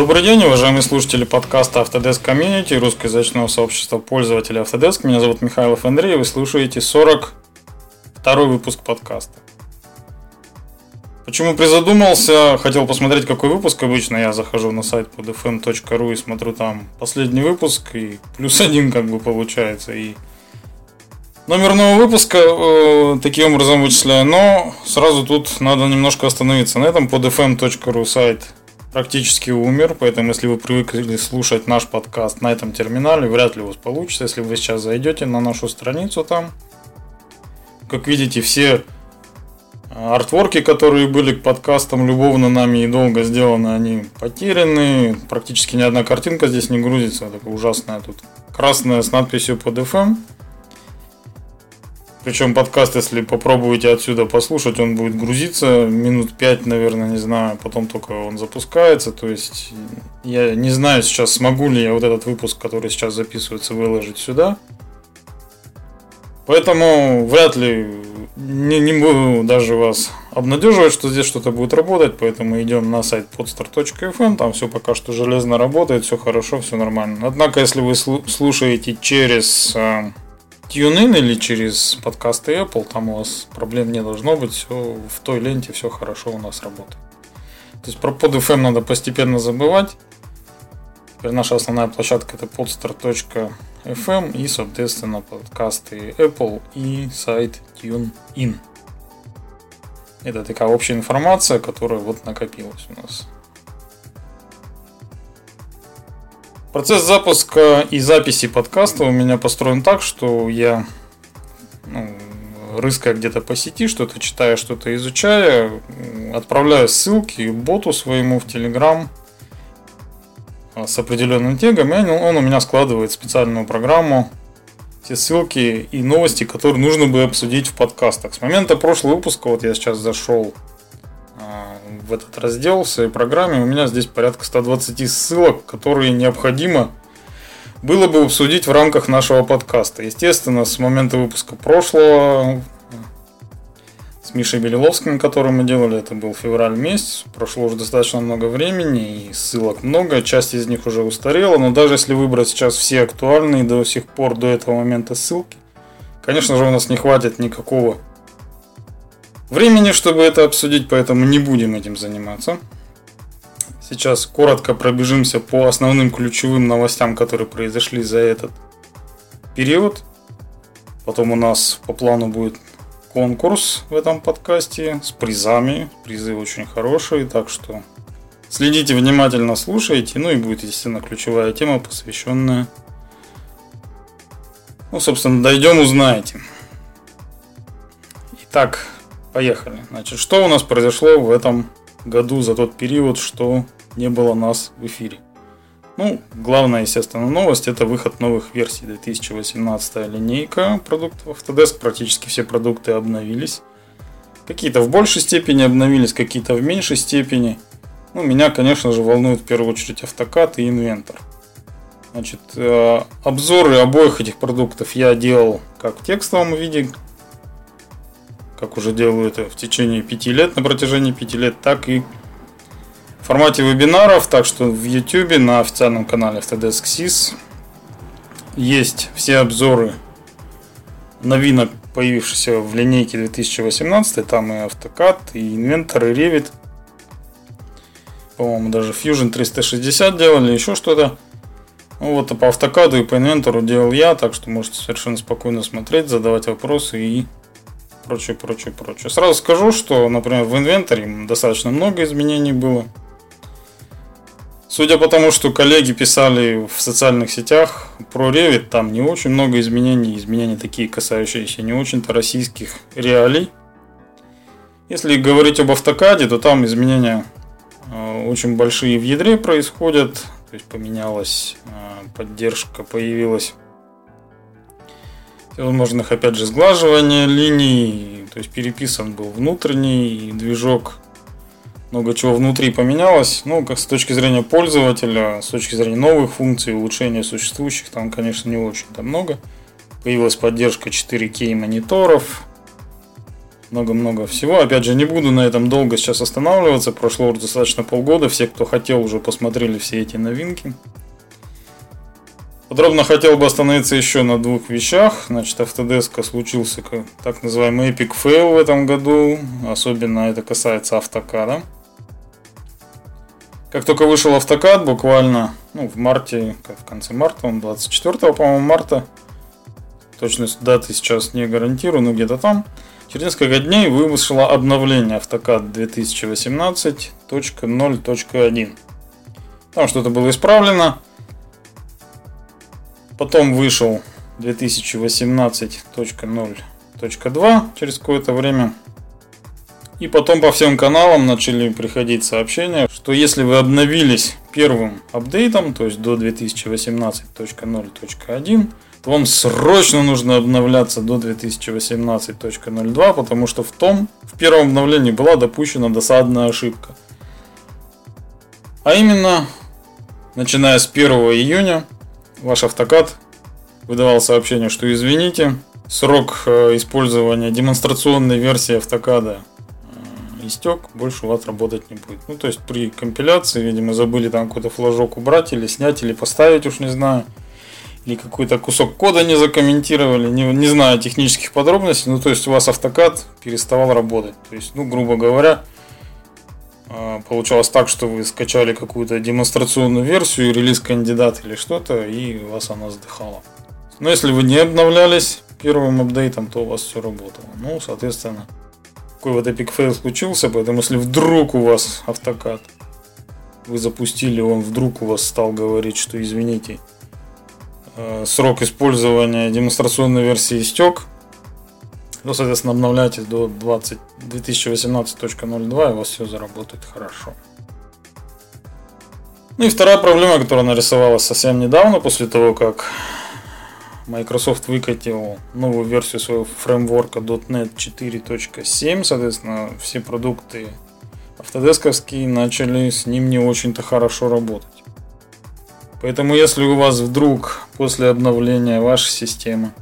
Добрый день, уважаемые слушатели подкаста Autodesk Community, русскоязычного сообщества пользователей Autodesk. Меня зовут Михайлов Андрей, вы слушаете 42 выпуск подкаста. Почему призадумался, хотел посмотреть, какой выпуск. Обычно я захожу на сайт podfm.ru и смотрю там последний выпуск, и плюс один как бы получается. И номер нового выпуска э, таким образом вычисляю, но сразу тут надо немножко остановиться. На этом podfm.ru сайт практически умер, поэтому если вы привыкли слушать наш подкаст на этом терминале, вряд ли у вас получится. Если вы сейчас зайдете на нашу страницу там, как видите, все артворки, которые были к подкастам любовно нами и долго сделаны, они потеряны. Практически ни одна картинка здесь не грузится. Такая ужасная тут красная с надписью под FM. Причем подкаст, если попробуете отсюда послушать, он будет грузиться минут 5, наверное, не знаю, потом только он запускается. То есть я не знаю сейчас, смогу ли я вот этот выпуск, который сейчас записывается, выложить сюда. Поэтому вряд ли не, не буду даже вас обнадеживать, что здесь что-то будет работать, поэтому идем на сайт podstar.fm, там все пока что железно работает, все хорошо, все нормально. Однако, если вы слушаете через э, TuneIn или через подкасты Apple, там у вас проблем не должно быть, все в той ленте все хорошо у нас работает. То есть про PodFM надо постепенно забывать. Теперь наша основная площадка это podstar.fm и, соответственно, подкасты Apple и сайт TuneIn. Это такая общая информация, которая вот накопилась у нас. Процесс запуска и записи подкаста у меня построен так, что я ну, рыская где-то по сети, что-то читая, что-то изучая, отправляю ссылки боту своему в а, с определенным тегом, и он у меня складывает специальную программу, все ссылки и новости, которые нужно бы обсудить в подкастах. С момента прошлого выпуска, вот я сейчас зашел в этот раздел в своей программе. У меня здесь порядка 120 ссылок, которые необходимо было бы обсудить в рамках нашего подкаста. Естественно, с момента выпуска прошлого с Мишей Белиловским, который мы делали, это был февраль месяц, прошло уже достаточно много времени и ссылок много, часть из них уже устарела, но даже если выбрать сейчас все актуальные до сих пор до этого момента ссылки, конечно же у нас не хватит никакого времени, чтобы это обсудить, поэтому не будем этим заниматься. Сейчас коротко пробежимся по основным ключевым новостям, которые произошли за этот период. Потом у нас по плану будет конкурс в этом подкасте с призами. Призы очень хорошие, так что следите внимательно, слушайте. Ну и будет, естественно, ключевая тема, посвященная... Ну, собственно, дойдем, узнаете. Итак, Поехали. Значит, что у нас произошло в этом году за тот период, что не было нас в эфире? Ну, главная, естественно, новость – это выход новых версий. 2018 линейка продуктов Autodesk. Практически все продукты обновились. Какие-то в большей степени обновились, какие-то в меньшей степени. Ну, меня, конечно же, волнует в первую очередь автокад и инвентор. Значит, э, обзоры обоих этих продуктов я делал как в текстовом виде, как уже делаю это в течение пяти лет, на протяжении пяти лет, так и в формате вебинаров, так что в YouTube на официальном канале Autodesk SIS есть все обзоры новинок, появившихся в линейке 2018, там и AutoCAD, и Inventor, и Revit. По-моему, даже Fusion 360 делали, еще что-то. Ну вот, а по AutoCAD и по Inventor делал я, так что можете совершенно спокойно смотреть, задавать вопросы и прочее, прочее, прочее. Сразу скажу, что, например, в инвентаре достаточно много изменений было. Судя по тому, что коллеги писали в социальных сетях про Revit, там не очень много изменений, изменения такие, касающиеся не очень-то российских реалий. Если говорить об автокаде, то там изменения э, очень большие в ядре происходят, то есть поменялась э, поддержка, появилась возможных, опять же, сглаживания линий, то есть переписан был внутренний движок, много чего внутри поменялось, ну, как с точки зрения пользователя, с точки зрения новых функций, улучшения существующих, там, конечно, не очень-то много. Появилась поддержка 4К мониторов, много-много всего. Опять же, не буду на этом долго сейчас останавливаться. Прошло уже достаточно полгода. Все, кто хотел, уже посмотрели все эти новинки. Подробно хотел бы остановиться еще на двух вещах. Значит, Autodesk случился так называемый Epic Fail в этом году. Особенно это касается автокада. Как только вышел автокад, буквально ну, в марте, в конце марта, он 24, по-моему, марта, точность даты сейчас не гарантирую, но где-то там, через несколько дней вышло обновление автокад 2018.0.1. Там что-то было исправлено. Потом вышел 2018.0.2 через какое-то время. И потом по всем каналам начали приходить сообщения, что если вы обновились первым апдейтом, то есть до 2018.0.1, то вам срочно нужно обновляться до 2018.02, потому что в том, в первом обновлении была допущена досадная ошибка. А именно, начиная с 1 июня, ваш автокад выдавал сообщение, что извините, срок э, использования демонстрационной версии автокада истек, больше у вас работать не будет. Ну, то есть при компиляции, видимо, забыли там какой-то флажок убрать или снять, или поставить, уж не знаю. Или какой-то кусок кода не закомментировали, не, не знаю технических подробностей. Ну, то есть у вас автокад переставал работать. То есть, ну, грубо говоря, получалось так, что вы скачали какую-то демонстрационную версию, release candidate или что-то, и у вас она сдыхала. Но если вы не обновлялись первым апдейтом, то у вас все работало. Ну, соответственно, такой вот epic fail случился, поэтому если вдруг у вас AutoCAD вы запустили, он вдруг у вас стал говорить, что извините, э, срок использования демонстрационной версии истек, то, соответственно, обновляйтесь до 20, 2018.02 и у вас все заработает хорошо. Ну и вторая проблема, которая нарисовалась совсем недавно, после того, как Microsoft выкатил новую версию своего фреймворка .NET 4.7, соответственно, все продукты автодесковские начали с ним не очень-то хорошо работать. Поэтому, если у вас вдруг после обновления вашей системы,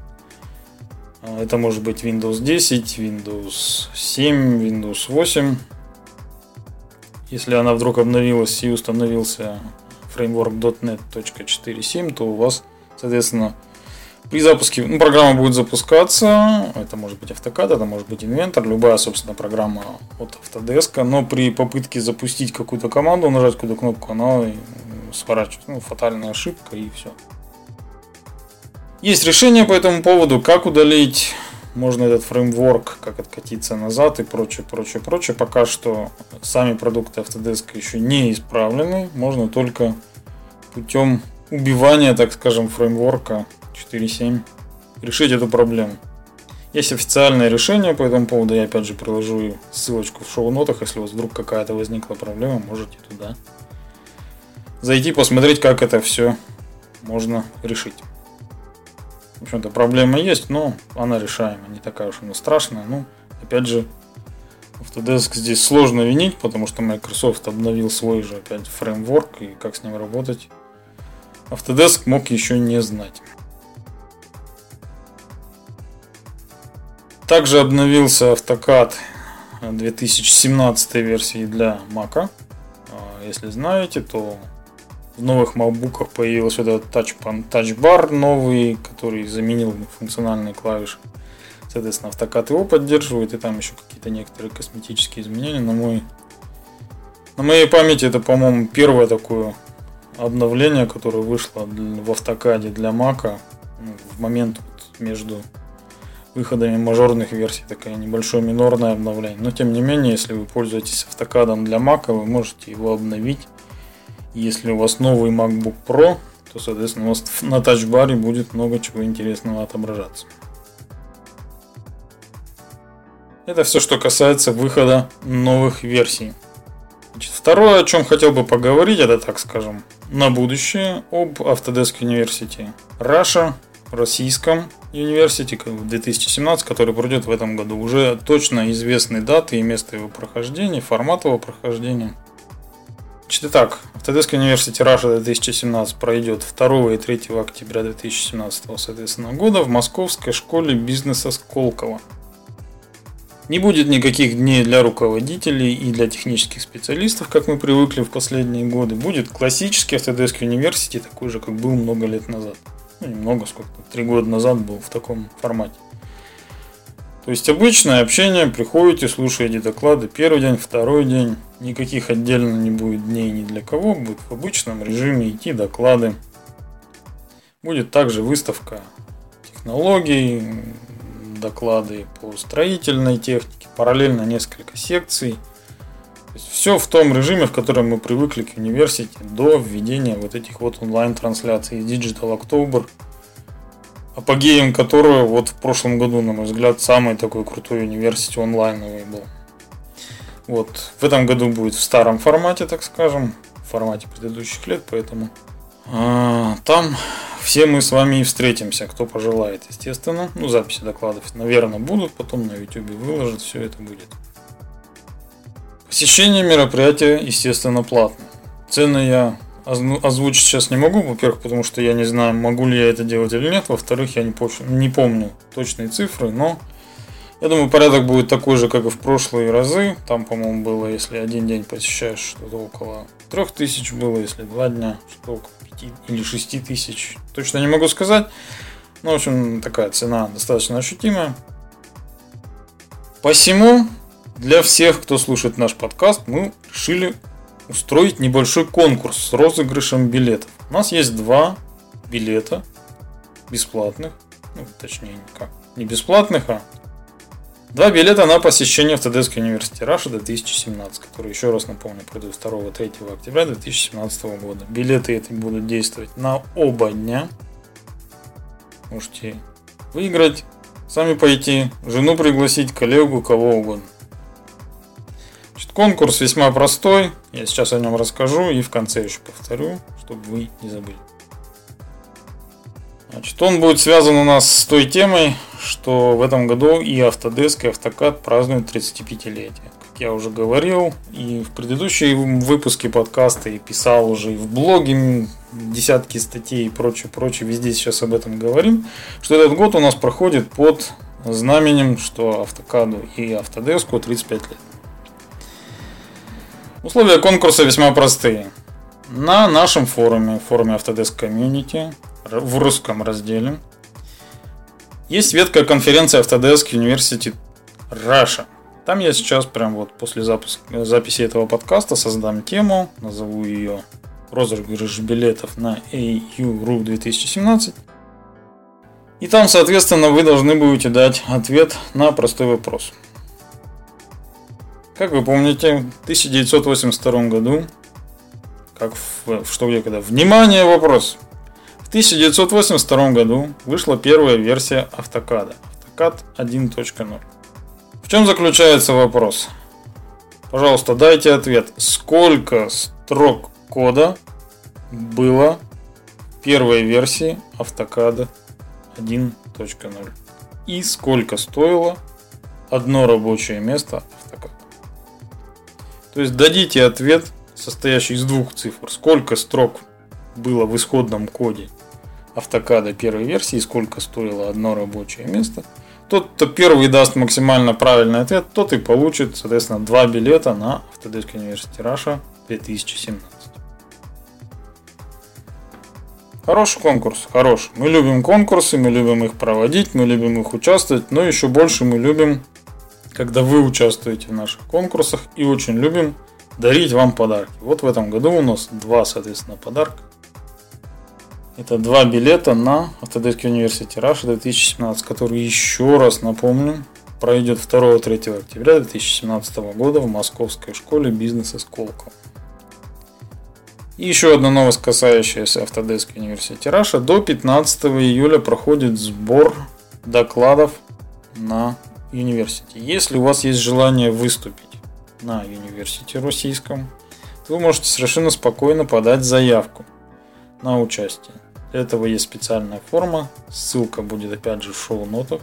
это может быть Windows 10, Windows 7, Windows 8, если она вдруг обновилась и установился фреймворк .NET.4.7, то у вас, соответственно, при запуске ну, программа будет запускаться, это может быть автокад, это может быть инвентор, любая, собственно, программа от Autodesk, но при попытке запустить какую-то команду, нажать какую-то кнопку, она сворачивается, ну, фатальная ошибка и все. Есть решение по этому поводу, как удалить можно этот фреймворк, как откатиться назад и прочее, прочее, прочее. Пока что сами продукты Autodesk еще не исправлены, можно только путем убивания, так скажем, фреймворка 4.7 решить эту проблему. Есть официальное решение по этому поводу, я опять же приложу ссылочку в шоу-нотах, если у вас вдруг какая-то возникла проблема, можете туда зайти, посмотреть, как это все можно решить. В общем-то, проблема есть, но она решаема, не такая уж она страшная. Ну, опять же, Autodesk здесь сложно винить, потому что Microsoft обновил свой же опять фреймворк, и как с ним работать, Autodesk мог еще не знать. Также обновился автокад 2017 версии для Mac. А, если знаете, то в новых MacBook появился вот этот тач-бар новый, который заменил функциональные клавиши. Соответственно, автокад его поддерживает, и там еще какие-то некоторые косметические изменения. На, мой, на моей памяти это, по-моему, первое такое обновление, которое вышло в автокаде для Mac ну, в момент вот между выходами мажорных версий, такая небольшое минорное обновление. Но тем не менее, если вы пользуетесь автокадом для Mac, вы можете его обновить. Если у вас новый MacBook Pro, то, соответственно, у вас на тачбаре будет много чего интересного отображаться. Это все, что касается выхода новых версий. Значит, второе, о чем хотел бы поговорить, это, так скажем, на будущее об Autodesk University Russia российском университете 2017, который пройдет в этом году. Уже точно известны даты и место его прохождения, формат его прохождения. Итак, Autodesk University Russia 2017 пройдет 2 и 3 октября 2017 соответственно, года в Московской школе бизнеса Сколково. Не будет никаких дней для руководителей и для технических специалистов, как мы привыкли в последние годы. Будет классический Autodesk University, такой же, как был много лет назад. Ну, немного, сколько-то, три года назад был в таком формате. То есть обычное общение, приходите, слушаете доклады первый день, второй день. Никаких отдельно не будет дней ни для кого, будет в обычном режиме идти доклады. Будет также выставка технологий, доклады по строительной технике, параллельно несколько секций. То есть все в том режиме, в котором мы привыкли к университете до введения вот этих вот онлайн-трансляций Digital October, апогеем которого вот в прошлом году, на мой взгляд, самый такой крутой университет онлайновый был. Вот в этом году будет в старом формате, так скажем, в формате предыдущих лет, поэтому а, там все мы с вами и встретимся, кто пожелает, естественно. Ну, записи докладов, наверное, будут, потом на YouTube выложат, все это будет. Посещение мероприятия, естественно, платно. Цены я озвучить сейчас не могу, во-первых, потому что я не знаю, могу ли я это делать или нет, во-вторых, я не, не помню точные цифры, но я думаю, порядок будет такой же, как и в прошлые разы. Там, по-моему, было, если один день посещаешь, что-то около 3000 было, если два дня, что-то около 5 или 6 тысяч. Точно не могу сказать. Ну, в общем, такая цена достаточно ощутимая. Посему, для всех, кто слушает наш подкаст, мы решили устроить небольшой конкурс с розыгрышем билетов. У нас есть два билета бесплатных, ну, точнее, как, не бесплатных, а Два билета на посещение в Тедесский университет Раша 2017, который, еще раз напомню, пройдет 2-3 октября 2017 года. Билеты эти будут действовать на оба дня. Можете выиграть, сами пойти, жену пригласить, коллегу, кого угодно. Значит, конкурс весьма простой. Я сейчас о нем расскажу и в конце еще повторю, чтобы вы не забыли. Значит, он будет связан у нас с той темой, что в этом году и Autodesk, и AutoCAD празднуют 35-летие. Как я уже говорил, и в предыдущие выпуске подкаста, и писал уже и в блоге десятки статей и прочее, прочее, везде сейчас об этом говорим, что этот год у нас проходит под знаменем, что AutoCAD и Autodesk 35 лет. Условия конкурса весьма простые. На нашем форуме, форуме Autodesk Community, в русском разделе. Есть ветка конференции Autodesk University Russia. Там я сейчас, прям вот после запуска, записи этого подкаста, создам тему, назову ее розыгрыш билетов на AU.RU 2017. И там, соответственно, вы должны будете дать ответ на простой вопрос. Как вы помните, в 1982 году, как в, в что где когда, внимание, вопрос, в 1982 году вышла первая версия автокада, автокад 1.0. В чем заключается вопрос? Пожалуйста, дайте ответ. Сколько строк кода было в первой версии автокада 1.0? И сколько стоило одно рабочее место автокада? То есть дадите ответ, состоящий из двух цифр. Сколько строк было в исходном коде автокада первой версии, сколько стоило одно рабочее место. Тот, кто первый даст максимально правильный ответ, тот и получит, соответственно, два билета на Autodesk University Russia 2017. Хороший конкурс, хороший. Мы любим конкурсы, мы любим их проводить, мы любим их участвовать, но еще больше мы любим, когда вы участвуете в наших конкурсах и очень любим дарить вам подарки. Вот в этом году у нас два, соответственно, подарка. Это два билета на Autodesk University Russia 2017, который еще раз напомню, пройдет 2-3 октября 2017 года в Московской школе бизнеса Сколково. И еще одна новость, касающаяся Autodesk University Russia. До 15 июля проходит сбор докладов на университете. Если у вас есть желание выступить на университете российском, то вы можете совершенно спокойно подать заявку на участие. Этого есть специальная форма, ссылка будет опять же в шоу-нотах.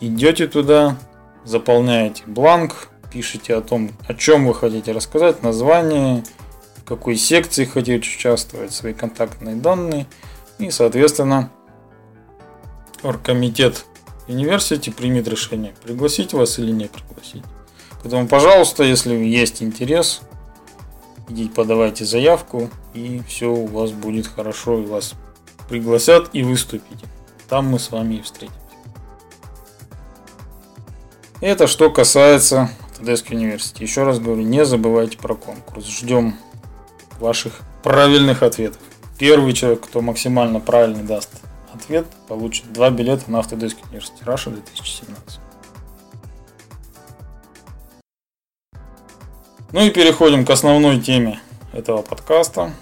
Идете туда, заполняете бланк, пишите о том, о чем вы хотите рассказать, название, в какой секции хотите участвовать, свои контактные данные. И, соответственно, оргкомитет University примет решение, пригласить вас или не пригласить. Поэтому, пожалуйста, если есть интерес, идите подавайте заявку, и все у вас будет хорошо, и вас пригласят и выступите. Там мы с вами и встретимся. Это что касается Тедеск университета. Еще раз говорю, не забывайте про конкурс. Ждем ваших правильных ответов. Первый человек, кто максимально правильно даст ответ, получит два билета на Autodesk University Russia 2017. Ну и переходим к основной теме этого подкаста.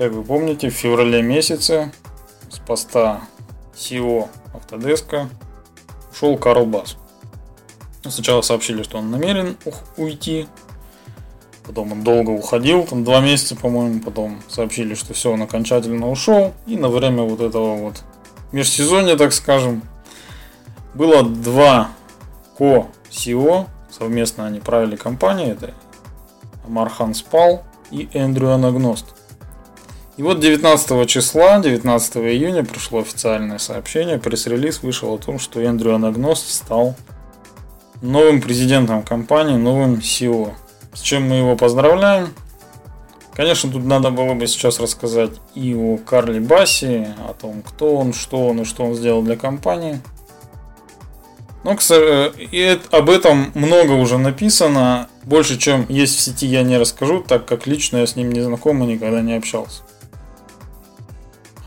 Как вы помните, в феврале месяце с поста CEO Autodesk ушел Карл Бас. Сначала сообщили, что он намерен уйти, потом он долго уходил, там два месяца, по-моему, потом сообщили, что все, он окончательно ушел, и на время вот этого вот межсезонья, так скажем, было два ко-СИО, совместно они правили компанию, это Мархан Спал и Эндрю Анагност. И вот 19 числа, 19 июня пришло официальное сообщение, пресс-релиз вышел о том, что Эндрю Анагност стал новым президентом компании, новым CEO. С чем мы его поздравляем. Конечно, тут надо было бы сейчас рассказать и о Карле Бассе, о том, кто он, что он и что он сделал для компании. Но и об этом много уже написано. Больше, чем есть в сети, я не расскажу, так как лично я с ним не знаком и никогда не общался.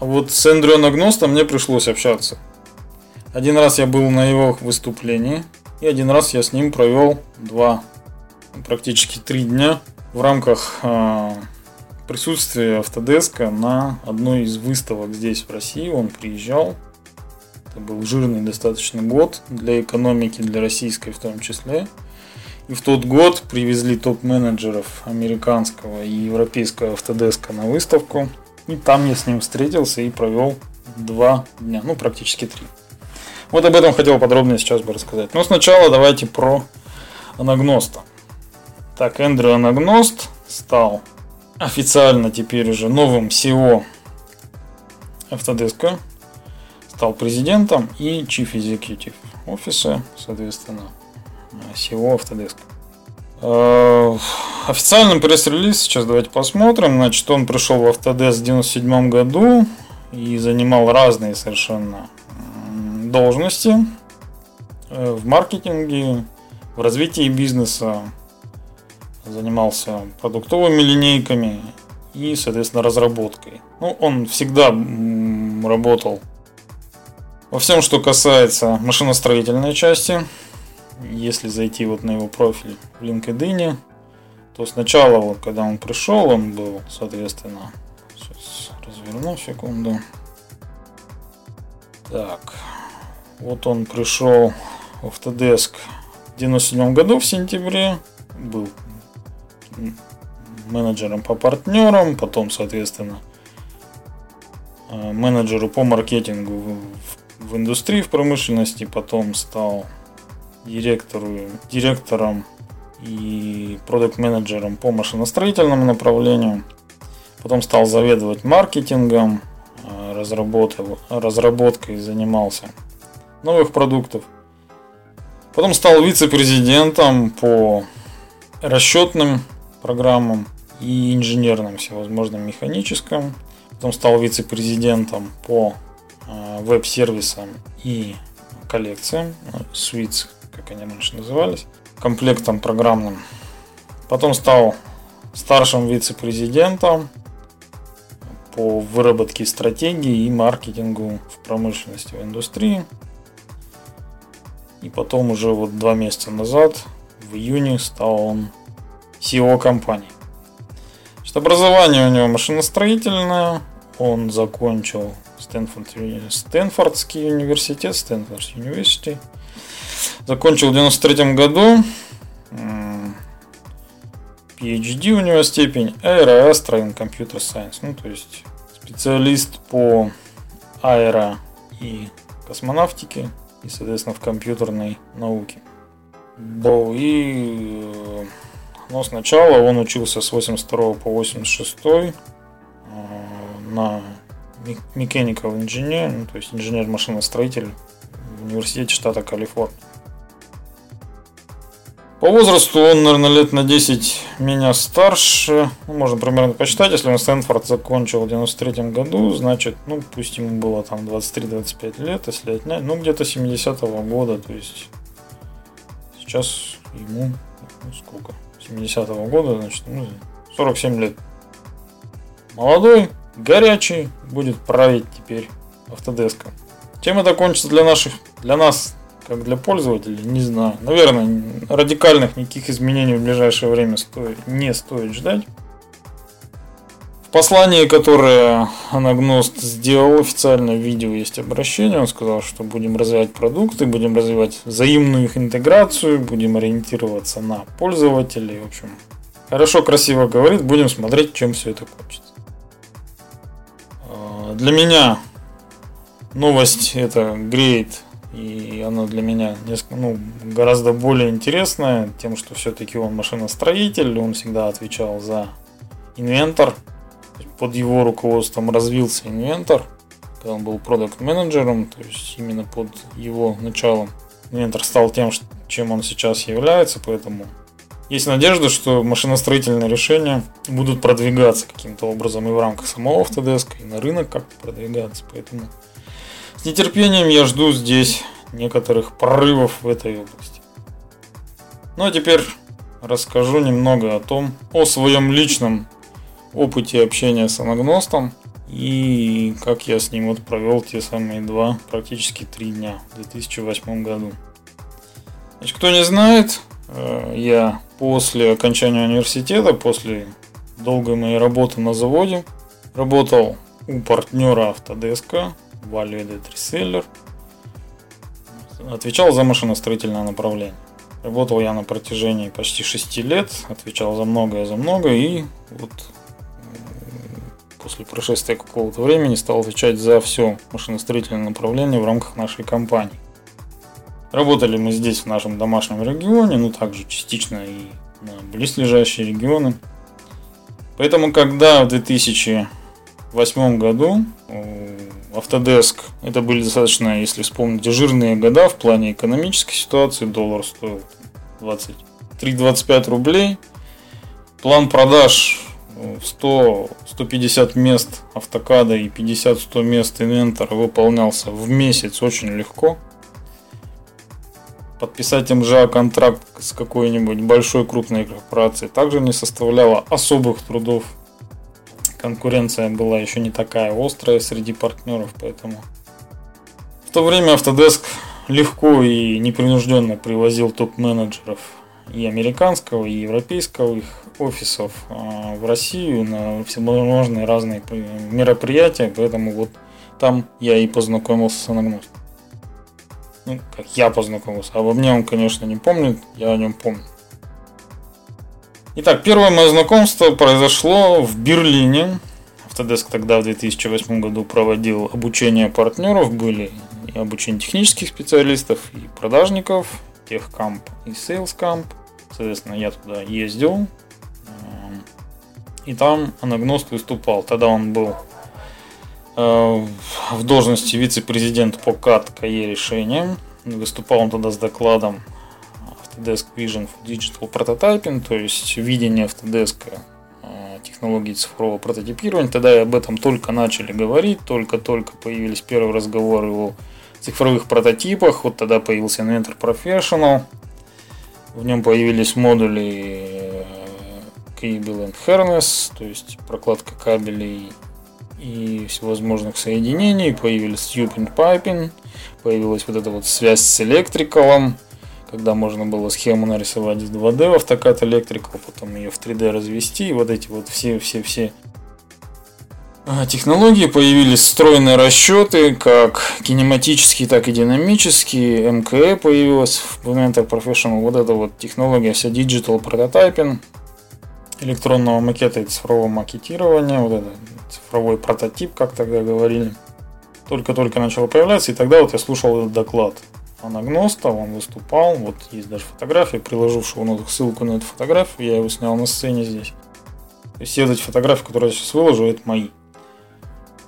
А вот с Эндрю Нагностом мне пришлось общаться. Один раз я был на его выступлении – и один раз я с ним провел два, практически три дня в рамках э, присутствия Автодеска на одной из выставок здесь в России. Он приезжал. Это был жирный достаточно год для экономики, для российской в том числе. И в тот год привезли топ-менеджеров американского и европейского автодеска на выставку. И там я с ним встретился и провел два дня, ну практически три. Вот об этом хотел подробнее сейчас бы рассказать. Но сначала давайте про анагноста. Так, Эндрю Анагност стал официально теперь уже новым CEO Autodesk, стал президентом и Chief Executive офиса, соответственно, CEO Autodesk. Э, официальный пресс-релиз, сейчас давайте посмотрим. Значит, он пришел в Autodesk в 1997 году и занимал разные совершенно должности э, в маркетинге, в развитии бизнеса, занимался продуктовыми линейками и, соответственно, разработкой. Ну, он всегда работал во всем, что касается машиностроительной части. Если зайти вот на его профиль в LinkedIn, то сначала, вот, когда он пришел, он был, соответственно, сейчас разверну секунду. Так, вот он пришел в Autodesk в 97 году в сентябре. Был менеджером по партнерам, потом, соответственно, э, менеджеру по маркетингу в, в индустрии, в промышленности, потом стал директору, директором и продукт-менеджером по машиностроительному направлению. Потом стал заведовать маркетингом, э, разработкой занимался новых продуктов. Потом стал вице-президентом по расчетным программам и инженерным всевозможным механическим. Потом стал вице-президентом по э, веб-сервисам и коллекциям, suites, как они раньше назывались, комплектом программным. Потом стал старшим вице-президентом по выработке стратегии и маркетингу в промышленности, в индустрии. И потом уже вот два месяца назад, в июне, стал он CEO компании. Значит, образование у него машиностроительное. Он закончил Стэнфорд, Стэнфордский университет, Стэнфорд университет. Закончил в 93 году. PhD у него степень Aero Astro in Computer Science. Ну, то есть специалист по аэро и космонавтике и, соответственно, в компьютерной науке. И ну, сначала он учился с 82 по 86 э, на mechanical engineer, ну, то есть инженер-машиностроитель в университете штата Калифорния. По возрасту он, наверное, лет на 10 меня старше. Ну, можно примерно посчитать, если он Стэнфорд закончил в 93 году, значит, ну, пусть ему было там 23-25 лет, если отнять, ну, где-то 70-го года, то есть сейчас ему, ну, сколько, 70-го года, значит, ну, 47 лет. Молодой, горячий, будет править теперь автодеском. Чем это кончится для наших, для нас как для пользователей, не знаю. Наверное, радикальных никаких изменений в ближайшее время стоит, не стоит ждать. В послании, которое Анагност сделал официально в видео, есть обращение. Он сказал, что будем развивать продукты, будем развивать взаимную их интеграцию, будем ориентироваться на пользователей. В общем, хорошо, красиво говорит, будем смотреть, чем все это кончится. А, для меня новость это греет и она для меня несколько, ну, гораздо более интересная тем, что все-таки он машиностроитель, он всегда отвечал за инвентор. Под его руководством развился инвентор, когда он был продукт менеджером то есть именно под его началом инвентор стал тем, чем он сейчас является, поэтому есть надежда, что машиностроительные решения будут продвигаться каким-то образом и в рамках самого Autodesk, и на рынок как-то продвигаться, поэтому с нетерпением я жду здесь некоторых прорывов в этой области. Ну а теперь расскажу немного о том, о своем личном опыте общения с анагностом и как я с ним вот провел те самые два, практически три дня в 2008 году. Значит, кто не знает, э, я после окончания университета, после долгой моей работы на заводе, работал у партнера Автодеска Value Added Reseller. Отвечал за машиностроительное направление. Работал я на протяжении почти 6 лет, отвечал за многое, за многое, и вот после прошествия какого-то времени стал отвечать за все машиностроительное направление в рамках нашей компании. Работали мы здесь, в нашем домашнем регионе, ну также частично и на близлежащие регионы. Поэтому, когда в 2008 году Autodesk. Это были достаточно, если вспомните, жирные года в плане экономической ситуации. Доллар стоил 23-25 рублей. План продаж 100-150 мест автокада и 50-100 мест инвентора выполнялся в месяц очень легко. Подписать МЖА контракт с какой-нибудь большой крупной корпорацией также не составляло особых трудов конкуренция была еще не такая острая среди партнеров, поэтому в то время Autodesk легко и непринужденно привозил топ-менеджеров и американского, и европейского их офисов а, в Россию на всевозможные разные мероприятия, поэтому вот там я и познакомился с анагностом. Ну, как я познакомился. Обо мне он, конечно, не помнит, я о нем помню. Итак, первое мое знакомство произошло в Берлине. Autodesk тогда в 2008 году проводил обучение партнеров, были и обучение технических специалистов, и продажников, Tech Camp и Sales Camp. Соответственно, я туда ездил. И там анагност выступал. Тогда он был э, в должности вице-президент по КАТ КАЕ решениям. Выступал он тогда с докладом Autodesk Vision for Digital Prototyping, то есть видение Autodesk э, технологии цифрового прототипирования. Тогда об этом только начали говорить, только-только появились первые разговоры о цифровых прототипах. Вот тогда появился Inventor Professional. В нем появились модули э, Cable and Harness, то есть прокладка кабелей и всевозможных соединений. Появились Tubing Piping, появилась вот эта вот связь с электрикалом когда можно было схему нарисовать в 2D в AutoCAD Electrical, потом ее в 3D развести, и вот эти вот все-все-все а, технологии появились встроенные расчеты, как кинематические, так и динамические. МКЭ появилась в Inventor Professional. Вот эта вот технология, вся Digital Prototyping, электронного макета и цифрового макетирования, вот это цифровой прототип, как тогда говорили, только-только начало появляться, и тогда вот я слушал этот доклад анагноста, он выступал, вот есть даже фотография, приложу в шоу ссылку на эту фотографию, я его снял на сцене здесь. То все эти фотографии, которые я сейчас выложу, это мои.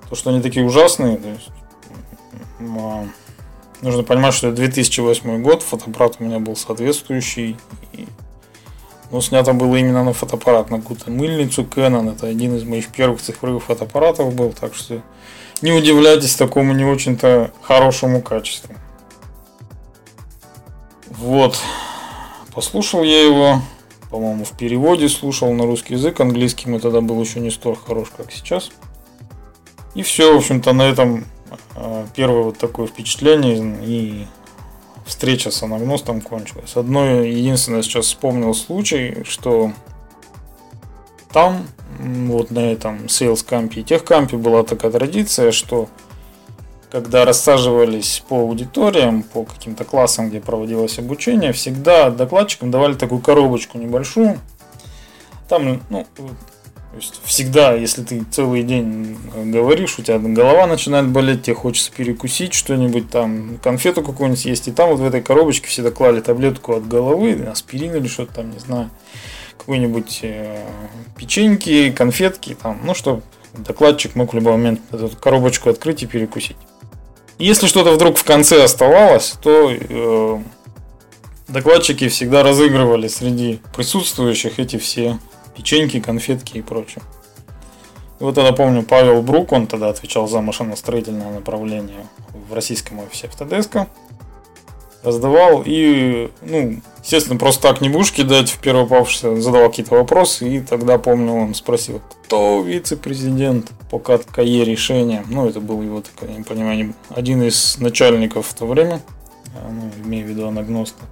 То, что они такие ужасные, то есть, нужно понимать, что это 2008 год, фотоаппарат у меня был соответствующий. И, ну, снято было именно на фотоаппарат, на какую-то мыльницу Canon. Это один из моих первых цифровых фотоаппаратов был, так что не удивляйтесь такому не очень-то хорошему качеству. Вот. Послушал я его, по-моему, в переводе слушал на русский язык. Английский мы тогда был еще не столь хорош, как сейчас. И все, в общем-то, на этом а, первое вот такое впечатление и встреча с анагностом кончилась. Одно единственное сейчас вспомнил случай, что там, вот на этом Sales кампе и техкампе была такая традиция, что когда рассаживались по аудиториям, по каким-то классам, где проводилось обучение, всегда докладчикам давали такую коробочку небольшую. Там, ну, то есть всегда, если ты целый день говоришь, у тебя голова начинает болеть, тебе хочется перекусить что-нибудь там, конфету какую-нибудь есть, и там вот в этой коробочке всегда клали таблетку от головы, аспирин или что-то там, не знаю, какой-нибудь э, печеньки, конфетки там, ну что докладчик мог в любой момент эту коробочку открыть и перекусить. Если что-то вдруг в конце оставалось, то э, докладчики всегда разыгрывали среди присутствующих эти все печеньки, конфетки и прочее. Вот тогда помню, Павел Брук, он тогда отвечал за машиностроительное направление в российском офисе Автодеска. Раздавал и, ну, естественно, просто так не будешь кидать в первого попавшегося, задавал какие-то вопросы, и тогда, помню, он спросил, кто вице-президент по КАТКЕ решения. Ну, это был его, так я не понимаю, один из начальников в то время, а, ну, имею в виду анагноста.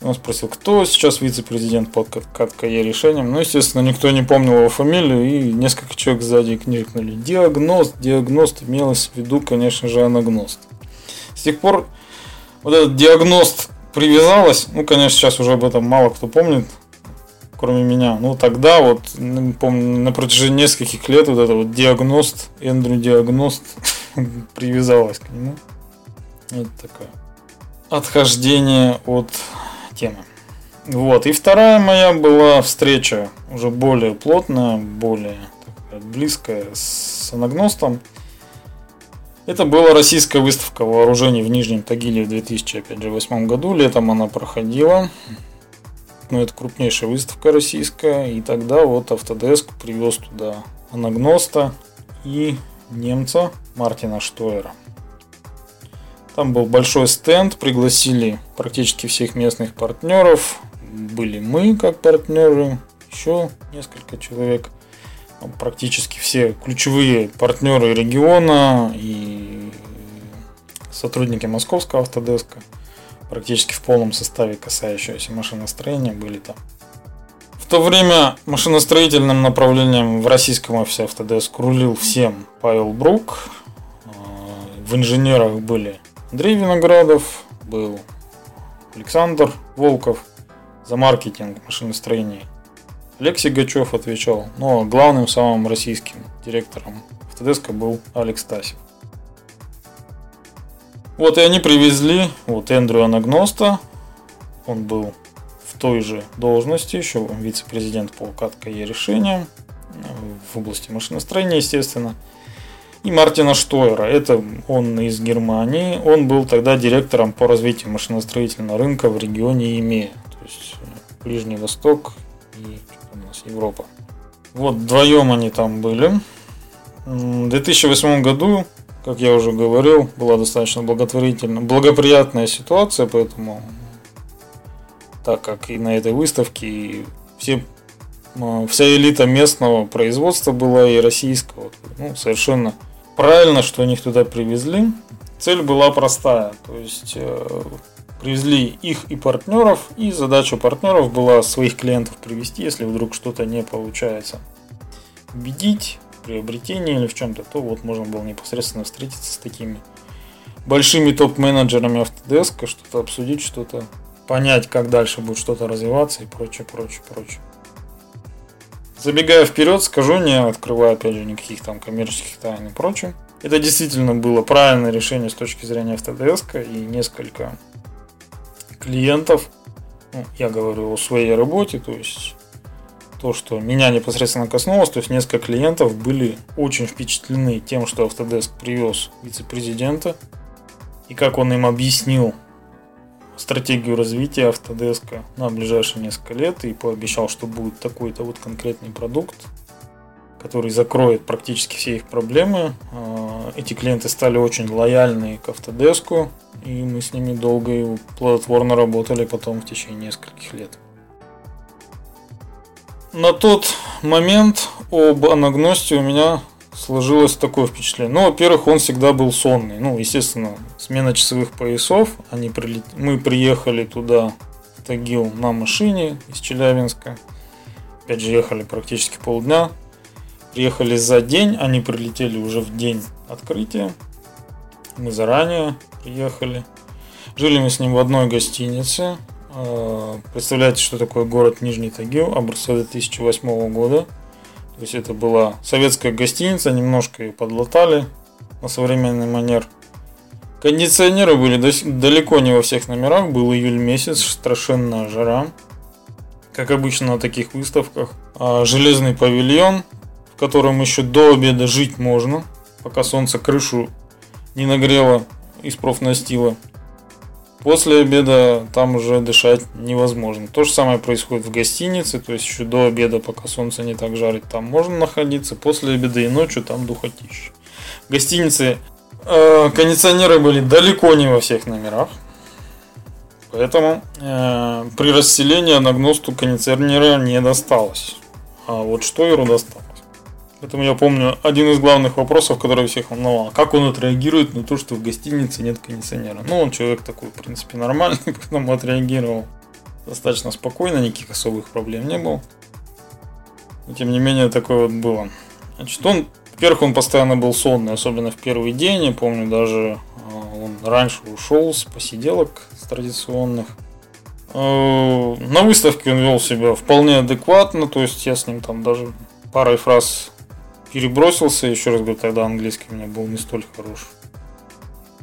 Он спросил, кто сейчас вице-президент под КАТКЕ решением. Ну, естественно, никто не помнил его фамилию, и несколько человек сзади крикнули «Диагност!» Диагност имелось в виду, конечно же, анагност. С тех пор вот этот диагност привязалась, ну, конечно, сейчас уже об этом мало кто помнит, кроме меня. Ну, тогда вот, помню, на протяжении нескольких лет вот это вот диагност, Эндрю диагност привязалась к нему. Это такое отхождение от темы. Вот. И вторая моя была встреча уже более плотная, более близкая с анагностом. Это была российская выставка вооружений в Нижнем Тагиле в 2008 году. Летом она проходила. Ну, это крупнейшая выставка российская. И тогда вот Автодеск привез туда анагноста и немца Мартина Штойера. Там был большой стенд, пригласили практически всех местных партнеров. Были мы как партнеры, еще несколько человек. Практически все ключевые партнеры региона и сотрудники московского автодеска практически в полном составе, касающиеся машиностроения, были там. В то время машиностроительным направлением в российском офисе Автодеск рулил всем Павел Брук. А, в инженерах были Андрей Виноградов, был Александр Волков за маркетинг машиностроения. Алексей Гачев отвечал, но главным самым российским директором Автодеска был Алекс Тасев. Вот и они привезли вот Эндрю Анагноста. Он был в той же должности, еще вице-президент по КАТКОЕ решениям в области машиностроения, естественно и Мартина Штойера. Это он из Германии. Он был тогда директором по развитию машиностроительного рынка в регионе ЕМЕ. То есть э, Ближний Восток и у нас Европа. Вот вдвоем они там были. В 2008 году, как я уже говорил, была достаточно благотворительная, благоприятная ситуация, поэтому так как и на этой выставке все вся элита местного производства была и российского, ну, совершенно правильно, что их туда привезли. Цель была простая, то есть э, привезли их и партнеров, и задача партнеров была своих клиентов привести, если вдруг что-то не получается. Убедить приобретении или в чем-то, то вот можно было непосредственно встретиться с такими большими топ-менеджерами Автодеска, что-то обсудить, что-то понять, как дальше будет что-то развиваться и прочее, прочее, прочее. Забегая вперед, скажу, не открывая, опять же, никаких там коммерческих тайн и прочее. Это действительно было правильное решение с точки зрения Автодеска и несколько клиентов, ну, я говорю о своей работе, то есть то, что меня непосредственно коснулось, то есть несколько клиентов были очень впечатлены тем, что Autodesk привез вице-президента и как он им объяснил стратегию развития Autodesk на ближайшие несколько лет и пообещал, что будет такой-то вот конкретный продукт, который закроет практически все их проблемы. А, эти клиенты стали очень лояльны к Autodesk, и мы с ними долго и плодотворно работали потом в течение нескольких лет. На тот момент об анагносте у меня сложилось такое впечатление. Ну, во-первых, он всегда был сонный. Ну, естественно, смена часовых поясов. Они прилет... Мы приехали туда, в Тагил, на машине из Челябинска. Опять же, ехали практически полдня. Приехали за день, они прилетели уже в день открытия. Мы заранее приехали. Жили мы с ним в одной гостинице. А, представляете, что такое город Нижний Тагил, образца 2008 года. То есть это была советская гостиница, немножко ее подлатали на современный манер. Кондиционеры были далеко не во всех номерах, был июль месяц, страшенная жара. Как обычно на таких выставках. А железный павильон, в котором еще до обеда жить можно, пока солнце крышу не нагрело из профнастила. После обеда там уже дышать невозможно. То же самое происходит в гостинице, то есть еще до обеда, пока солнце не так жарит, там можно находиться. После обеда и ночью там духотища. В гостинице э, кондиционеры были далеко не во всех номерах. Поэтому э, при расселении на гносту кондиционера не досталось. А вот штойру досталось. Поэтому я помню один из главных вопросов, который всех волновал. Как он отреагирует на то, что в гостинице нет кондиционера? Ну, он человек такой, в принципе, нормальный, поэтому отреагировал достаточно спокойно, никаких особых проблем не было. Но, тем не менее, такое вот было. Значит, он, во-первых, он постоянно был сонный, особенно в первый день. Я помню, даже а, он раньше ушел с посиделок с традиционных. А, на выставке он вел себя вполне адекватно, то есть я с ним там даже парой фраз перебросился, еще раз говорю, тогда английский у меня был не столь хорош.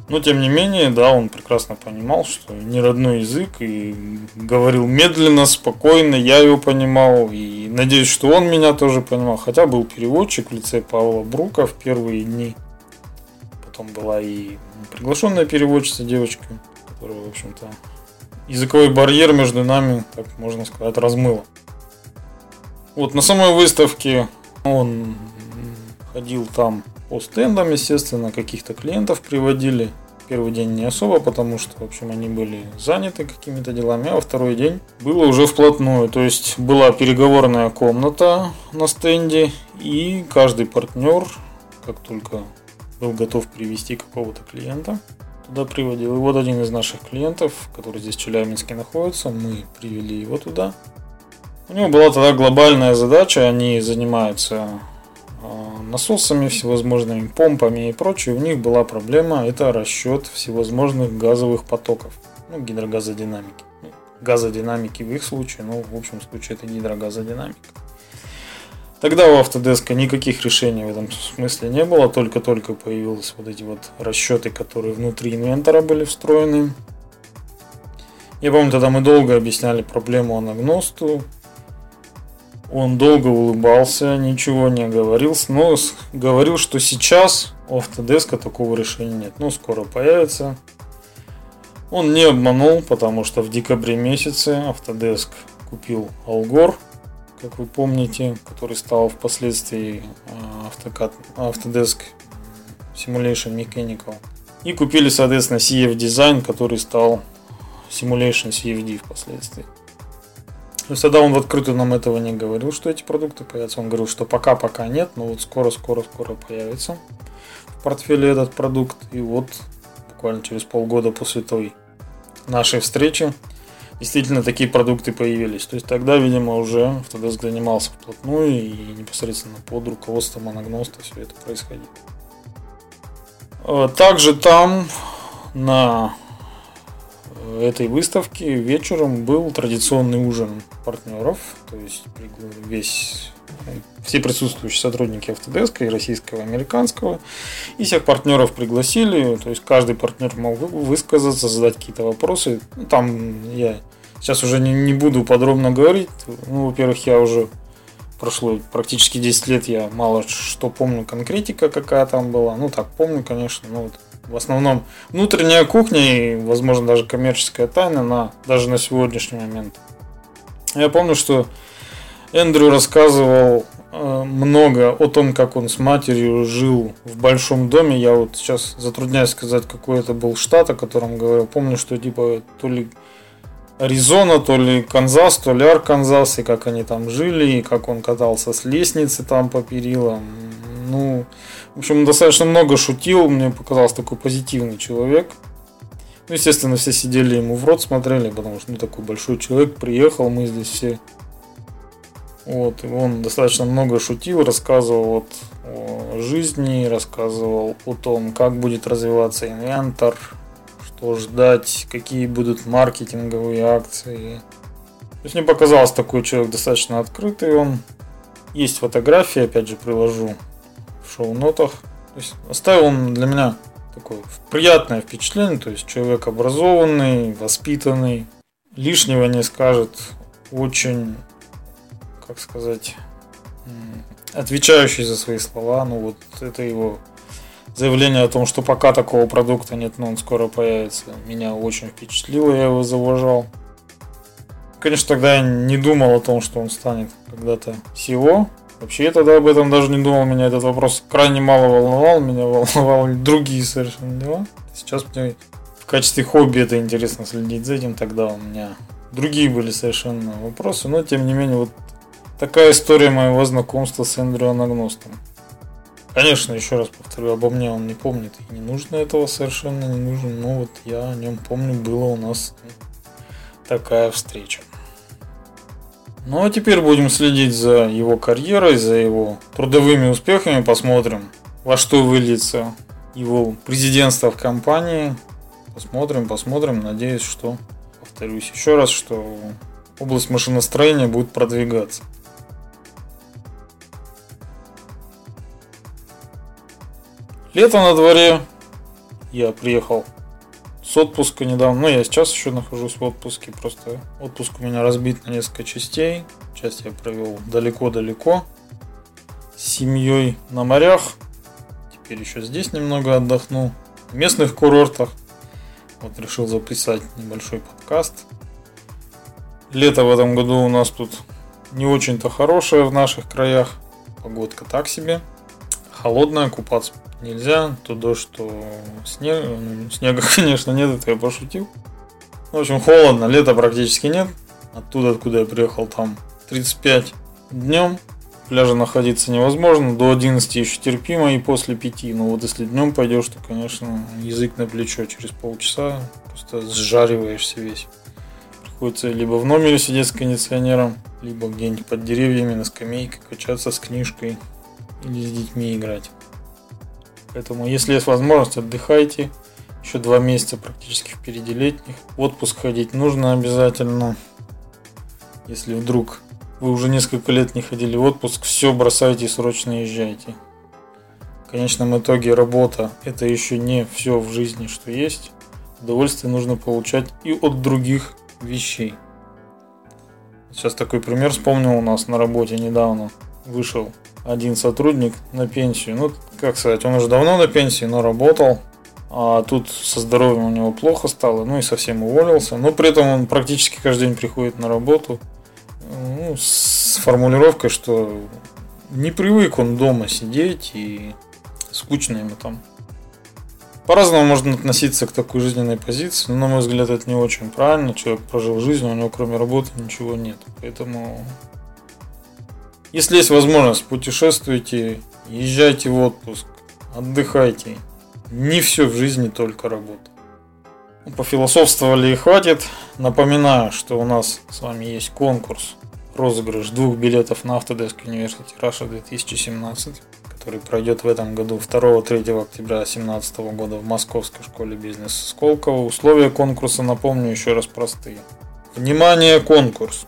Но тем не менее, да, он прекрасно понимал, что не родной язык и говорил медленно, спокойно, я его понимал и надеюсь, что он меня тоже понимал. Хотя был переводчик в лице Павла Брука в первые дни. Потом была и приглашенная переводчица девочка, которая, в общем-то, языковой барьер между нами, так можно сказать, размыла. Вот на самой выставке он Ходил там по стендам, естественно, каких-то клиентов приводили. Первый день не особо, потому что, в общем, они были заняты какими-то делами, а второй день было уже вплотную. То есть была переговорная комната на стенде, и каждый партнер, как только был готов привести какого-то клиента, туда приводил. И вот один из наших клиентов, который здесь в Челябинске находится, мы привели его туда. У него была тогда глобальная задача, они занимаются насосами, всевозможными помпами и прочее, у них была проблема, это расчет всевозможных газовых потоков, ну, гидрогазодинамики. Ну, газодинамики в их случае, ну, в общем случае это гидрогазодинамика. Тогда у Autodesk никаких решений в этом смысле не было, только-только появились вот эти вот расчеты, которые внутри инвентора были встроены. Я помню, тогда мы долго объясняли проблему анагносту, он долго улыбался, ничего не говорил, но говорил, что сейчас у Autodesk такого решения нет. Ну, скоро появится. Он не обманул, потому что в декабре месяце Autodesk купил Algor, как вы помните, который стал впоследствии а, Autodesk Simulation Mechanical. И купили, соответственно, CF Design, который стал Simulation CFD впоследствии. То есть тогда он в открытую нам этого не говорил, что эти продукты появятся. Он говорил, что пока-пока нет, но вот скоро-скоро-скоро появится в портфеле этот продукт. И вот буквально через полгода после той нашей встречи действительно такие продукты появились. То есть тогда, видимо, уже Autodesk занимался вплотную и непосредственно под руководством анагноста все это происходило. Также там на этой выставки вечером был традиционный ужин партнеров, то есть весь все присутствующие сотрудники Autodesk и российского, и американского. И всех партнеров пригласили, то есть каждый партнер мог высказаться, задать какие-то вопросы. Ну, там я сейчас уже не, не буду подробно говорить. Ну, во-первых, я уже прошло практически 10 лет, я мало что помню, конкретика какая там была. Ну, так помню, конечно, но вот в основном внутренняя кухня и, возможно, даже коммерческая тайна на, даже на сегодняшний момент. Я помню, что Эндрю рассказывал э, много о том, как он с матерью жил в большом доме. Я вот сейчас затрудняюсь сказать, какой это был штат, о котором говорил. Помню, что типа то ли Аризона, то ли Канзас, то ли Арканзас, и как они там жили, и как он катался с лестницы там по перилам. Ну, в общем, он достаточно много шутил, мне показался такой позитивный человек. Ну, естественно, все сидели ему в рот, смотрели, потому что ну, такой большой человек приехал, мы здесь все. Вот, и он достаточно много шутил, рассказывал вот о жизни, рассказывал о том, как будет развиваться инвентор, что ждать, какие будут маркетинговые акции. То есть мне показалось такой человек достаточно открытый он. Есть фотографии, опять же, приложу в шоу-нотах. То есть оставил он для меня такое приятное впечатление, то есть человек образованный, воспитанный, лишнего не скажет, очень, как сказать, отвечающий за свои слова, ну вот это его заявление о том, что пока такого продукта нет, но он скоро появится, меня очень впечатлило, я его завожал. Конечно, тогда я не думал о том, что он станет когда-то SEO. Вообще я тогда об этом даже не думал, меня этот вопрос крайне мало волновал, меня волновали другие совершенно дела. Сейчас мне в качестве хобби это интересно следить за этим, тогда у меня другие были совершенно вопросы, но тем не менее вот такая история моего знакомства с Эндрю Анагностом. Конечно, еще раз повторю, обо мне он не помнит и не нужно этого совершенно не нужно, но вот я о нем помню, была у нас такая встреча. Ну а теперь будем следить за его карьерой, за его трудовыми успехами, посмотрим, во что выльется его президентство в компании. Посмотрим, посмотрим. Надеюсь, что, повторюсь еще раз, что область машиностроения будет продвигаться. Лето на дворе. Я приехал с отпуска недавно. Ну, я сейчас еще нахожусь в отпуске. Просто отпуск у меня разбит на несколько частей. Часть я провел далеко-далеко. С семьей на морях. Теперь еще здесь немного отдохну. В местных курортах. Вот решил записать небольшой подкаст. Лето в этом году у нас тут не очень-то хорошее в наших краях. Погодка так себе. Холодная, купаться нельзя, то дождь, то снег. Ну, снега, конечно, нет, это я пошутил. В общем, холодно, лета практически нет. Оттуда, откуда я приехал, там 35 днем. Пляжа находиться невозможно, до 11 еще терпимо и после 5. Но вот если днем пойдешь, то, конечно, язык на плечо через полчаса просто сжариваешься весь. Приходится либо в номере сидеть с кондиционером, либо где-нибудь под деревьями на скамейке качаться с книжкой или с детьми играть. Поэтому, если есть возможность, отдыхайте. Еще два месяца практически впереди летних. В отпуск ходить нужно обязательно. Если вдруг вы уже несколько лет не ходили в отпуск, все бросайте и срочно езжайте. В конечном итоге работа – это еще не все в жизни, что есть. Удовольствие нужно получать и от других вещей. Сейчас такой пример вспомнил у нас на работе недавно. Вышел один сотрудник на пенсию. Ну, как сказать, он уже давно на пенсии, но работал. А тут со здоровьем у него плохо стало, ну и совсем уволился. Но при этом он практически каждый день приходит на работу. Ну, с формулировкой, что не привык он дома сидеть и скучно ему там. По-разному можно относиться к такой жизненной позиции, но, на мой взгляд, это не очень правильно. Человек прожил жизнь, у него кроме работы ничего нет. Поэтому если есть возможность, путешествуйте, езжайте в отпуск, отдыхайте. Не все в жизни только работа. Ну, пофилософствовали и хватит. Напоминаю, что у нас с вами есть конкурс, розыгрыш двух билетов на Autodesk University Russia 2017, который пройдет в этом году 2-3 октября 2017 года в Московской школе бизнеса Сколково. Условия конкурса, напомню, еще раз простые. Внимание, конкурс!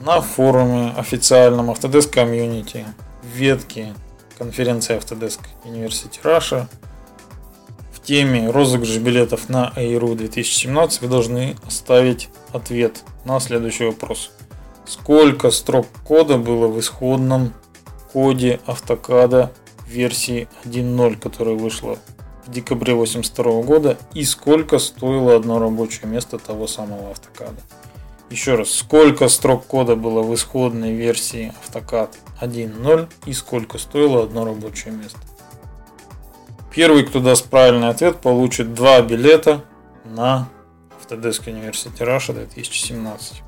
на форуме официальном Autodesk Community, ветке конференции Autodesk University Russia в теме розыгрыш билетов на AIRU 2017 вы должны оставить ответ на следующий вопрос. Сколько строк кода было в исходном коде автокада версии 1.0, которая вышла в декабре 82 года и сколько стоило одно рабочее место того самого автокада. Еще раз, сколько строк кода было в исходной версии AutoCAD 1.0 и сколько стоило одно рабочее место. Первый, кто даст правильный ответ, получит два билета на Autodesk University Russia 2017.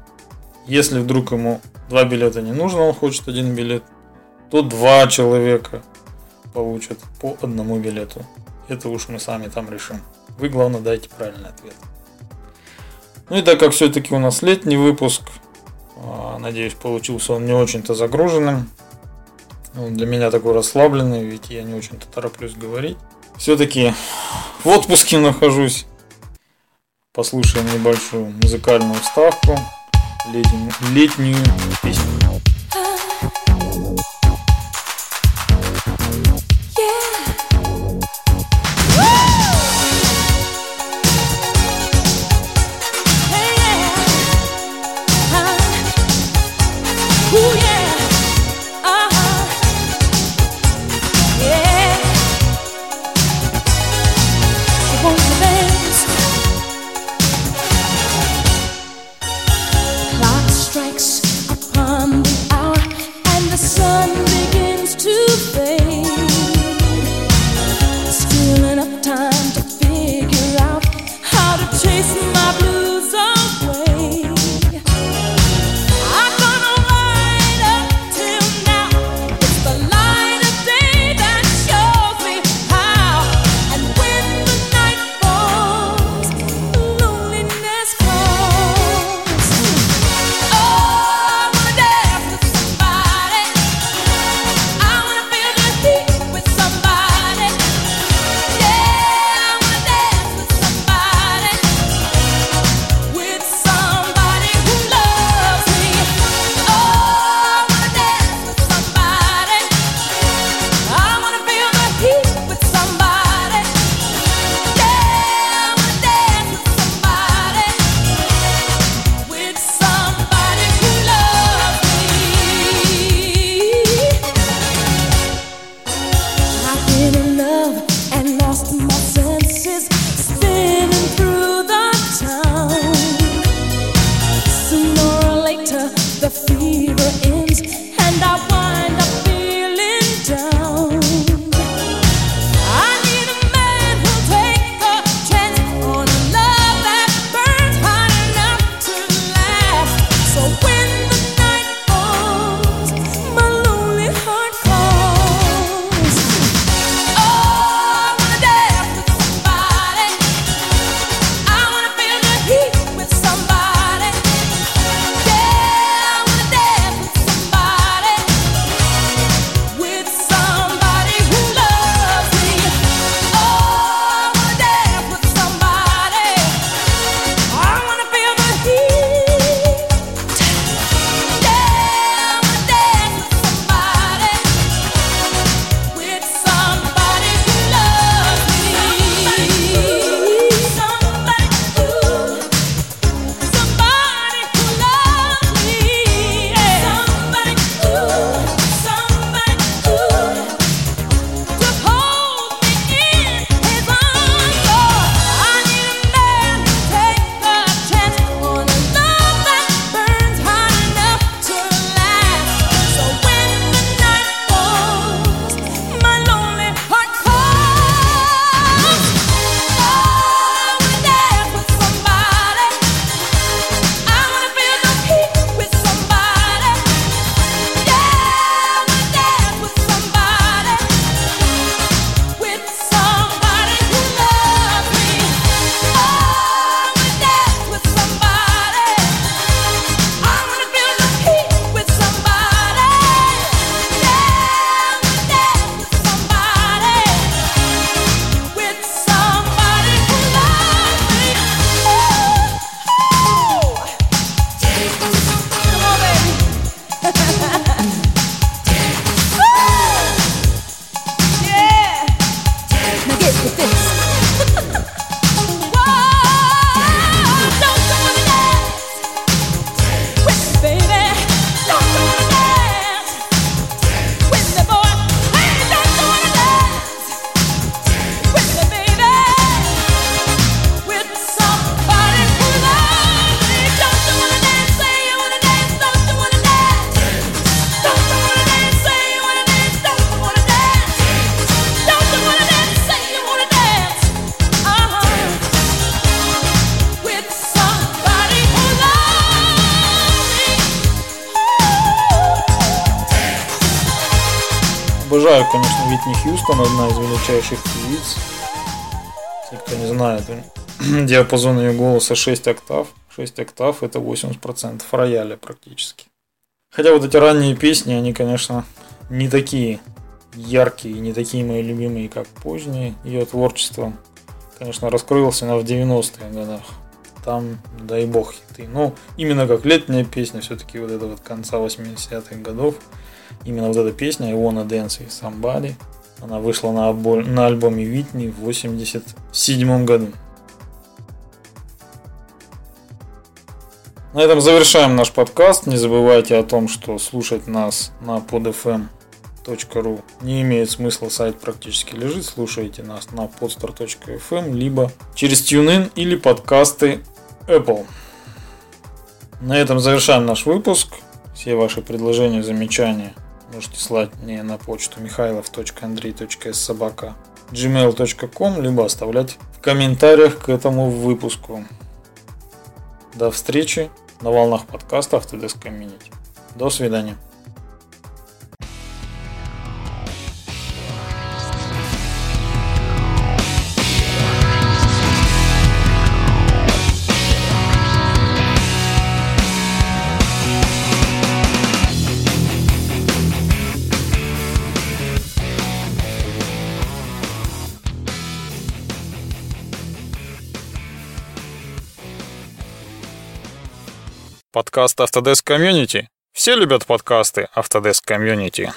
Если вдруг ему два билета не нужно, он хочет один билет, то два человека получат по одному билету. Это уж мы сами там решим. Вы, главное, дайте правильный ответ. Ну и так как все-таки у нас летний выпуск, а, надеюсь, получился он не очень-то загруженным. Он для меня такой расслабленный, ведь я не очень-то тороплюсь говорить. Все-таки в отпуске нахожусь. Послушаем небольшую музыкальную вставку, летнюю, летнюю песню. Величайших певиц. Те, кто не знает, диапазон ее голоса 6 октав. 6 октав это 80% рояля практически. Хотя вот эти ранние песни, они, конечно, не такие яркие, не такие мои любимые, как поздние. Ее творчество, конечно, раскрылось она в 90-х годах. Там, дай бог, хиты. Ну, именно как летняя песня, все-таки вот это вот конца 80-х годов. Именно вот эта песня I Wanna Dance with Somebody. Она вышла на, на альбоме Витни в 87 году. На этом завершаем наш подкаст. Не забывайте о том, что слушать нас на podfm.ru не имеет смысла, сайт практически лежит. Слушайте нас на podstar.fm, либо через TuneIn или подкасты Apple. На этом завершаем наш выпуск. Все ваши предложения, замечания можете слать мне на почту михайлов.андрей.собака gmail.com, либо оставлять в комментариях к этому выпуску. До встречи на волнах подкаста Autodesk Community. До свидания. Подкаст Autodesk Community. Все любят подкасты Autodesk Community.